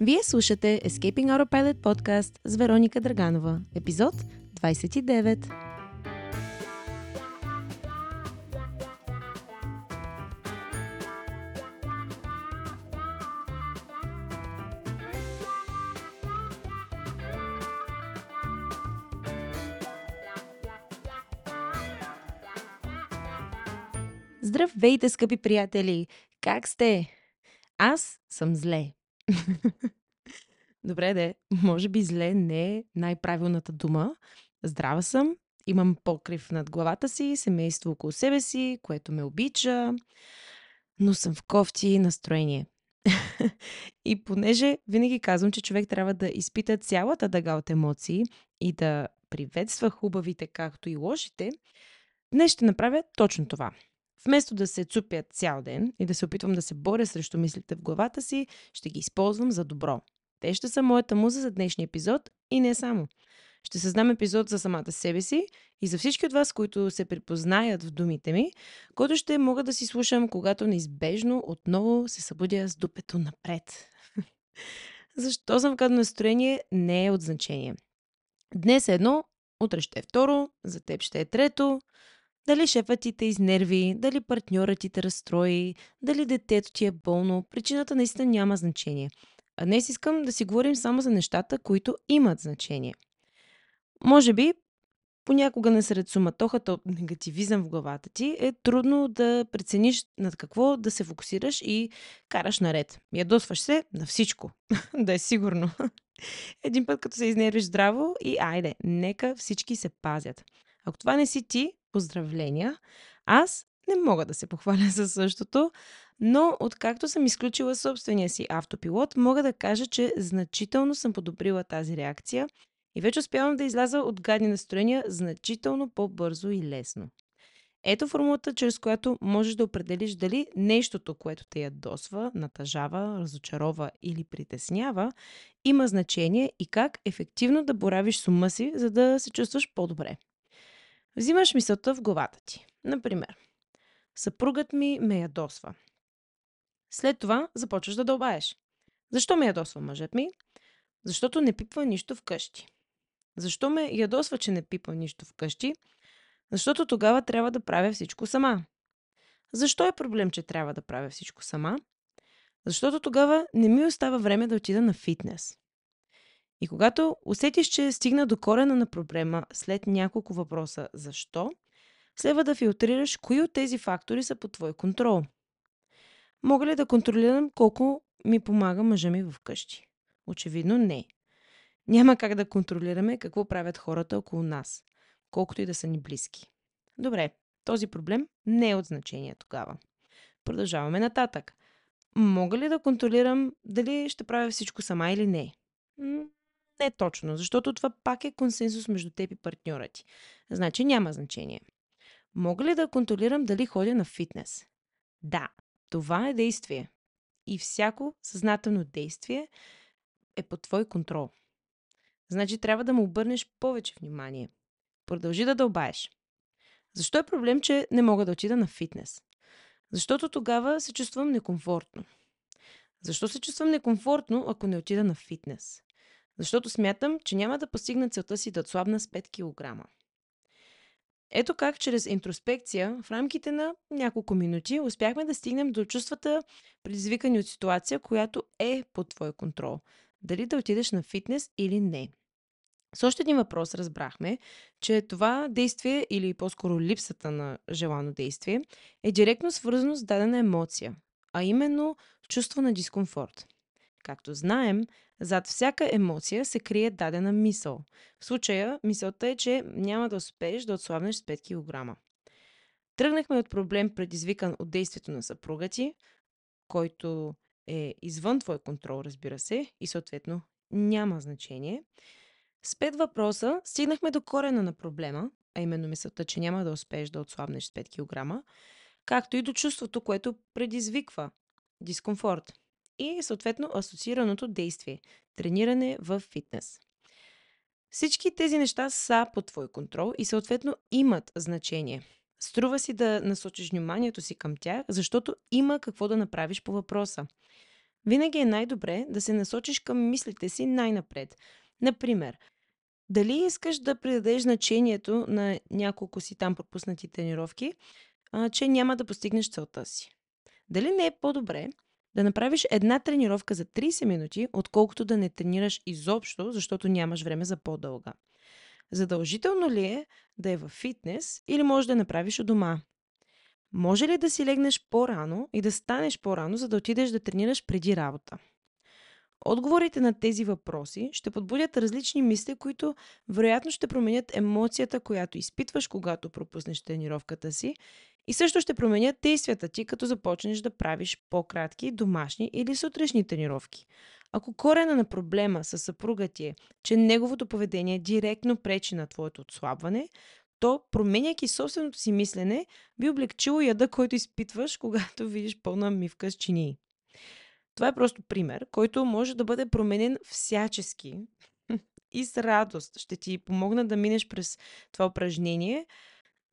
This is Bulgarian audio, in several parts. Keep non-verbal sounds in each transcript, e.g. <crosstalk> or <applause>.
Вие слушате Escaping Autopilot подкаст с Вероника Драганова, епизод 29. Здравейте, скъпи приятели! Как сте? Аз съм зле. Добре, де, може би зле не е най-правилната дума. Здрава съм, имам покрив над главата си, семейство около себе си, което ме обича, но съм в кофти настроение. <laughs> и понеже винаги казвам, че човек трябва да изпита цялата дъга от емоции и да приветства хубавите, както и лошите, днес ще направя точно това. Вместо да се цупя цял ден и да се опитвам да се боря срещу мислите в главата си, ще ги използвам за добро. Те ще са моята муза за днешния епизод и не само. Ще създам епизод за самата себе си и за всички от вас, които се припознаят в думите ми, който ще мога да си слушам, когато неизбежно отново се събудя с дупето напред. <laughs> Защо съм в настроение не е от значение. Днес е едно, утре ще е второ, за теб ще е трето, дали шефът ти те изнерви, дали партньорът ти те разстрои, дали детето ти е болно, причината наистина няма значение. А днес искам да си говорим само за нещата, които имат значение. Може би, понякога насред суматохата от негативизъм в главата ти е трудно да прецениш над какво да се фокусираш и караш наред. Ядосваш се на всичко. <laughs> да е сигурно. <laughs> Един път като се изнервиш здраво и айде, нека всички се пазят. Ако това не си ти, Поздравления! Аз не мога да се похваля <laughs> за същото, но откакто съм изключила собствения си автопилот, мога да кажа, че значително съм подобрила тази реакция и вече успявам да изляза от гадни настроения значително по-бързо и лесно. Ето формулата, чрез която можеш да определиш дали нещото, което те ядосва, натъжава, разочарова или притеснява, има значение и как ефективно да боравиш с ума си, за да се чувстваш по-добре. Взимаш мисълта в главата ти. Например, съпругът ми ме ядосва. След това започваш да дълбаеш. Защо ме ядосва мъжът ми? Защото не пипва нищо вкъщи. Защо ме ядосва, че не пипва нищо вкъщи? Защото тогава трябва да правя всичко сама. Защо е проблем, че трябва да правя всичко сама? Защото тогава не ми остава време да отида на фитнес. И когато усетиш, че стигна до корена на проблема след няколко въпроса защо, следва да филтрираш кои от тези фактори са под твой контрол. Мога ли да контролирам колко ми помага мъжа ми вкъщи? Очевидно не. Няма как да контролираме какво правят хората около нас, колкото и да са ни близки. Добре, този проблем не е от значение тогава. Продължаваме нататък. Мога ли да контролирам дали ще правя всичко сама или не? Не точно, защото това пак е консенсус между теб и партньора ти. Значи няма значение. Мога ли да контролирам дали ходя на фитнес? Да, това е действие. И всяко съзнателно действие е под твой контрол. Значи трябва да му обърнеш повече внимание. Продължи да дълбаеш. Защо е проблем, че не мога да отида на фитнес? Защото тогава се чувствам некомфортно. Защо се чувствам некомфортно, ако не отида на фитнес? Защото смятам, че няма да постигна целта си да отслабна с 5 кг. Ето как чрез интроспекция в рамките на няколко минути успяхме да стигнем до чувствата, предизвикани от ситуация, която е под твой контрол. Дали да отидеш на фитнес или не. С още един въпрос разбрахме, че това действие или по-скоро липсата на желано действие е директно свързано с дадена емоция, а именно чувство на дискомфорт. Както знаем, зад всяка емоция се крие дадена мисъл. В случая мисълта е, че няма да успееш да отслабнеш с 5 кг. Тръгнахме от проблем, предизвикан от действието на съпруга ти, който е извън твой контрол, разбира се, и съответно няма значение. С пет въпроса стигнахме до корена на проблема, а именно мисълта, че няма да успееш да отслабнеш с 5 кг, както и до чувството, което предизвиква дискомфорт и съответно асоциираното действие – трениране в фитнес. Всички тези неща са под твой контрол и съответно имат значение. Струва си да насочиш вниманието си към тях, защото има какво да направиш по въпроса. винаги е най-добре да се насочиш към мислите си най-напред. Например, дали искаш да придадеш значението на няколко си там пропуснати тренировки, че няма да постигнеш целта си? Дали не е по-добре да направиш една тренировка за 30 минути, отколкото да не тренираш изобщо, защото нямаш време за по-дълга? Задължително ли е да е във фитнес или можеш да направиш у дома? Може ли да си легнеш по-рано и да станеш по-рано, за да отидеш да тренираш преди работа? Отговорите на тези въпроси ще подбудят различни мисли, които вероятно ще променят емоцията, която изпитваш, когато пропуснеш тренировката си и също ще променят действията ти, като започнеш да правиш по-кратки домашни или сутрешни тренировки. Ако корена на проблема с съпруга ти е, че неговото поведение директно пречи на твоето отслабване, то, променяйки собственото си мислене, би облегчило яда, който изпитваш, когато видиш пълна мивка с чинии. Това е просто пример, който може да бъде променен всячески <laughs> и с радост. Ще ти помогна да минеш през това упражнение.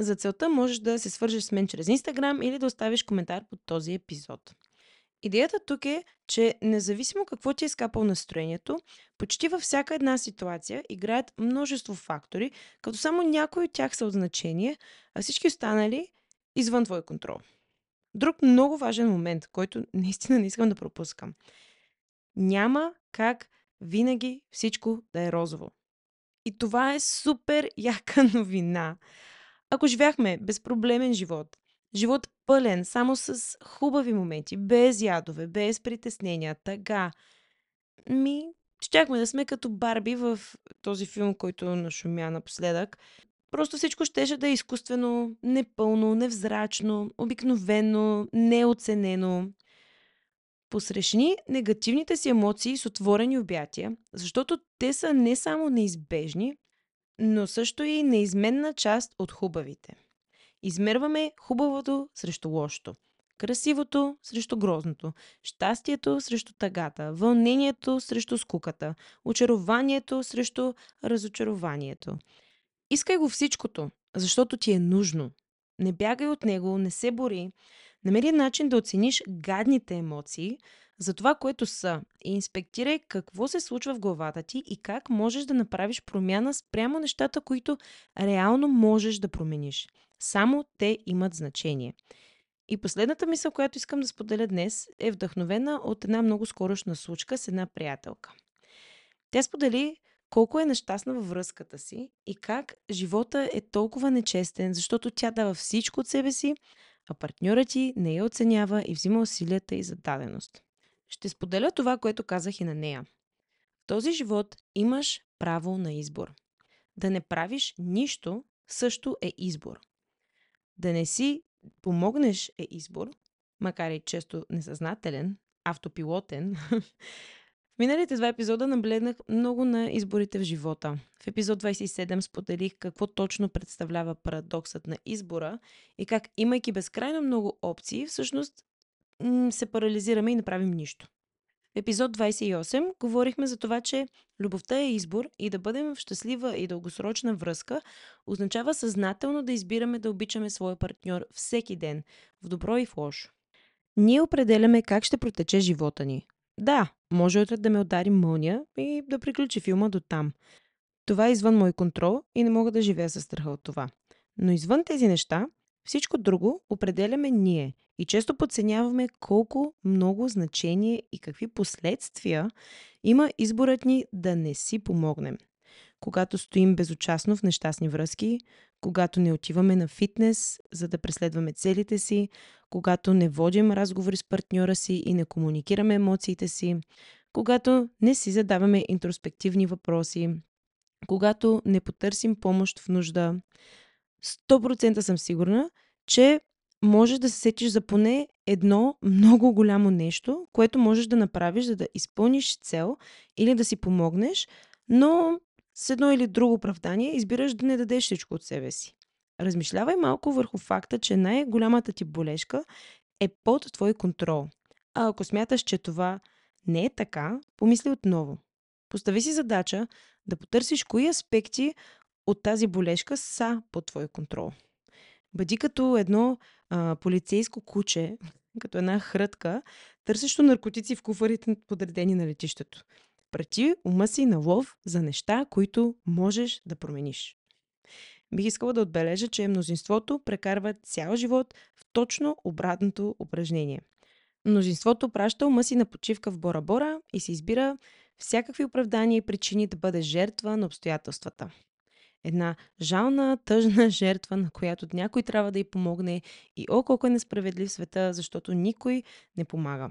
За целта можеш да се свържеш с мен чрез Инстаграм или да оставиш коментар под този епизод. Идеята тук е, че независимо какво ти е скапал настроението, почти във всяка една ситуация играят множество фактори, като само някои от тях са от значение, а всички останали извън твой контрол. Друг много важен момент, който <laughs> наистина не искам да пропускам. Няма как винаги всичко да е розово. И това е супер яка <laughs> новина. Ако живяхме безпроблемен живот, живот пълен само с хубави моменти, без ядове, без притеснения, тъга, ми, щяхме да сме като Барби в този филм, който нашумя напоследък. Просто всичко щеше да е изкуствено, непълно, невзрачно, обикновено, неоценено. Посрещни негативните си емоции с отворени обятия, защото те са не само неизбежни, но също и неизменна част от хубавите. Измерваме хубавото срещу лошото, красивото срещу грозното, щастието срещу тъгата, вълнението срещу скуката, очарованието срещу разочарованието. Искай го всичкото, защото ти е нужно. Не бягай от него, не се бори. Намери начин да оцениш гадните емоции за това, което са и инспектирай какво се случва в главата ти и как можеш да направиш промяна спрямо нещата, които реално можеш да промениш. Само те имат значение. И последната мисъл, която искам да споделя днес, е вдъхновена от една много скорошна случка с една приятелка. Тя сподели колко е нещастна във връзката си и как живота е толкова нечестен, защото тя дава всичко от себе си, а партньорът ти не я оценява и взима усилията и за даденост. Ще споделя това, което казах и на нея. В този живот имаш право на избор. Да не правиш нищо също е избор. Да не си помогнеш е избор, макар и често несъзнателен, автопилотен, <laughs> миналите два епизода наблегнах много на изборите в живота. В епизод 27 споделих какво точно представлява парадоксът на избора и как, имайки безкрайно много опции, всъщност се парализираме и не правим нищо. В епизод 28 говорихме за това, че любовта е избор и да бъдем в щастлива и дългосрочна връзка означава съзнателно да избираме да обичаме своя партньор всеки ден, в добро и в лошо. Ние определяме как ще протече живота ни. Да, може утре да ме удари мълния и да приключи филма до там. Това е извън мой контрол и не мога да живея със страха от това. Но извън тези неща, всичко друго определяме ние и често подценяваме колко много значение и какви последствия има изборът ни да не си помогнем. Когато стоим безучастно в нещастни връзки, когато не отиваме на фитнес, за да преследваме целите си, когато не водим разговори с партньора си и не комуникираме емоциите си, когато не си задаваме интроспективни въпроси, когато не потърсим помощ в нужда, 100% съм сигурна, че можеш да се сетиш за поне едно много голямо нещо, което можеш да направиш, за да изпълниш цел или да си помогнеш, но с едно или друго оправдание избираш да не дадеш всичко от себе си. Размишлявай малко върху факта, че най-голямата ти болешка е под твой контрол. А ако смяташ, че това не е така, помисли отново. Постави си задача да потърсиш кои аспекти от тази болешка са под твой контрол. Бъди като едно а, полицейско куче, <laughs> като една хрътка, търсещо наркотици в куфарите подредени на летището. Прати ума си на лов за неща, които можеш да промениш. Бих искала да отбележа, че мнозинството прекарва цял живот в точно обратното упражнение. Мнозинството праща ума си на почивка в Бора-Бора и се избира всякакви оправдания и причини да бъде жертва на обстоятелствата. Една жална, тъжна <laughs> жертва, на която някой трябва да й помогне и о колко е несправедлив света, защото никой не помага.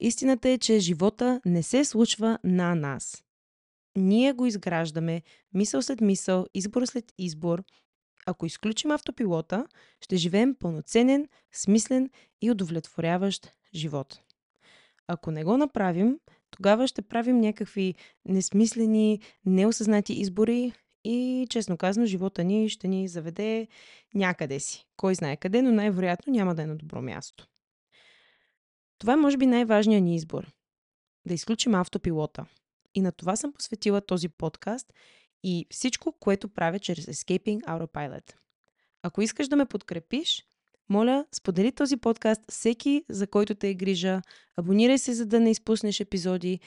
Истината е, че живота не се случва на нас. Ние го изграждаме мисъл след мисъл, избор след избор. Ако изключим автопилота, ще живеем пълноценен, смислен и удовлетворяващ живот. Ако не го направим, тогава ще правим някакви несмислени, неосъзнати избори и, честно казано, живота ни ще ни заведе някъде си. Кой знае къде, но най-вероятно няма да е на добро място. Това е, може би, най-важният ни избор. Да изключим автопилота. И на това съм посветила този подкаст и всичко, което правя чрез Escaping Autopilot. Ако искаш да ме подкрепиш, моля, сподели този подкаст всеки, за който те е грижа, абонирай се, за да не изпуснеш епизоди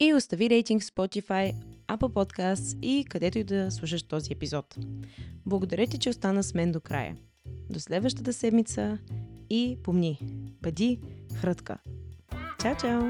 и остави рейтинг в Spotify, Apple Podcasts и където и да слушаш този епизод. Благодаря ти, че остана с мен до края. До следващата седмица и помни, бъди хрътка. Чао, чао!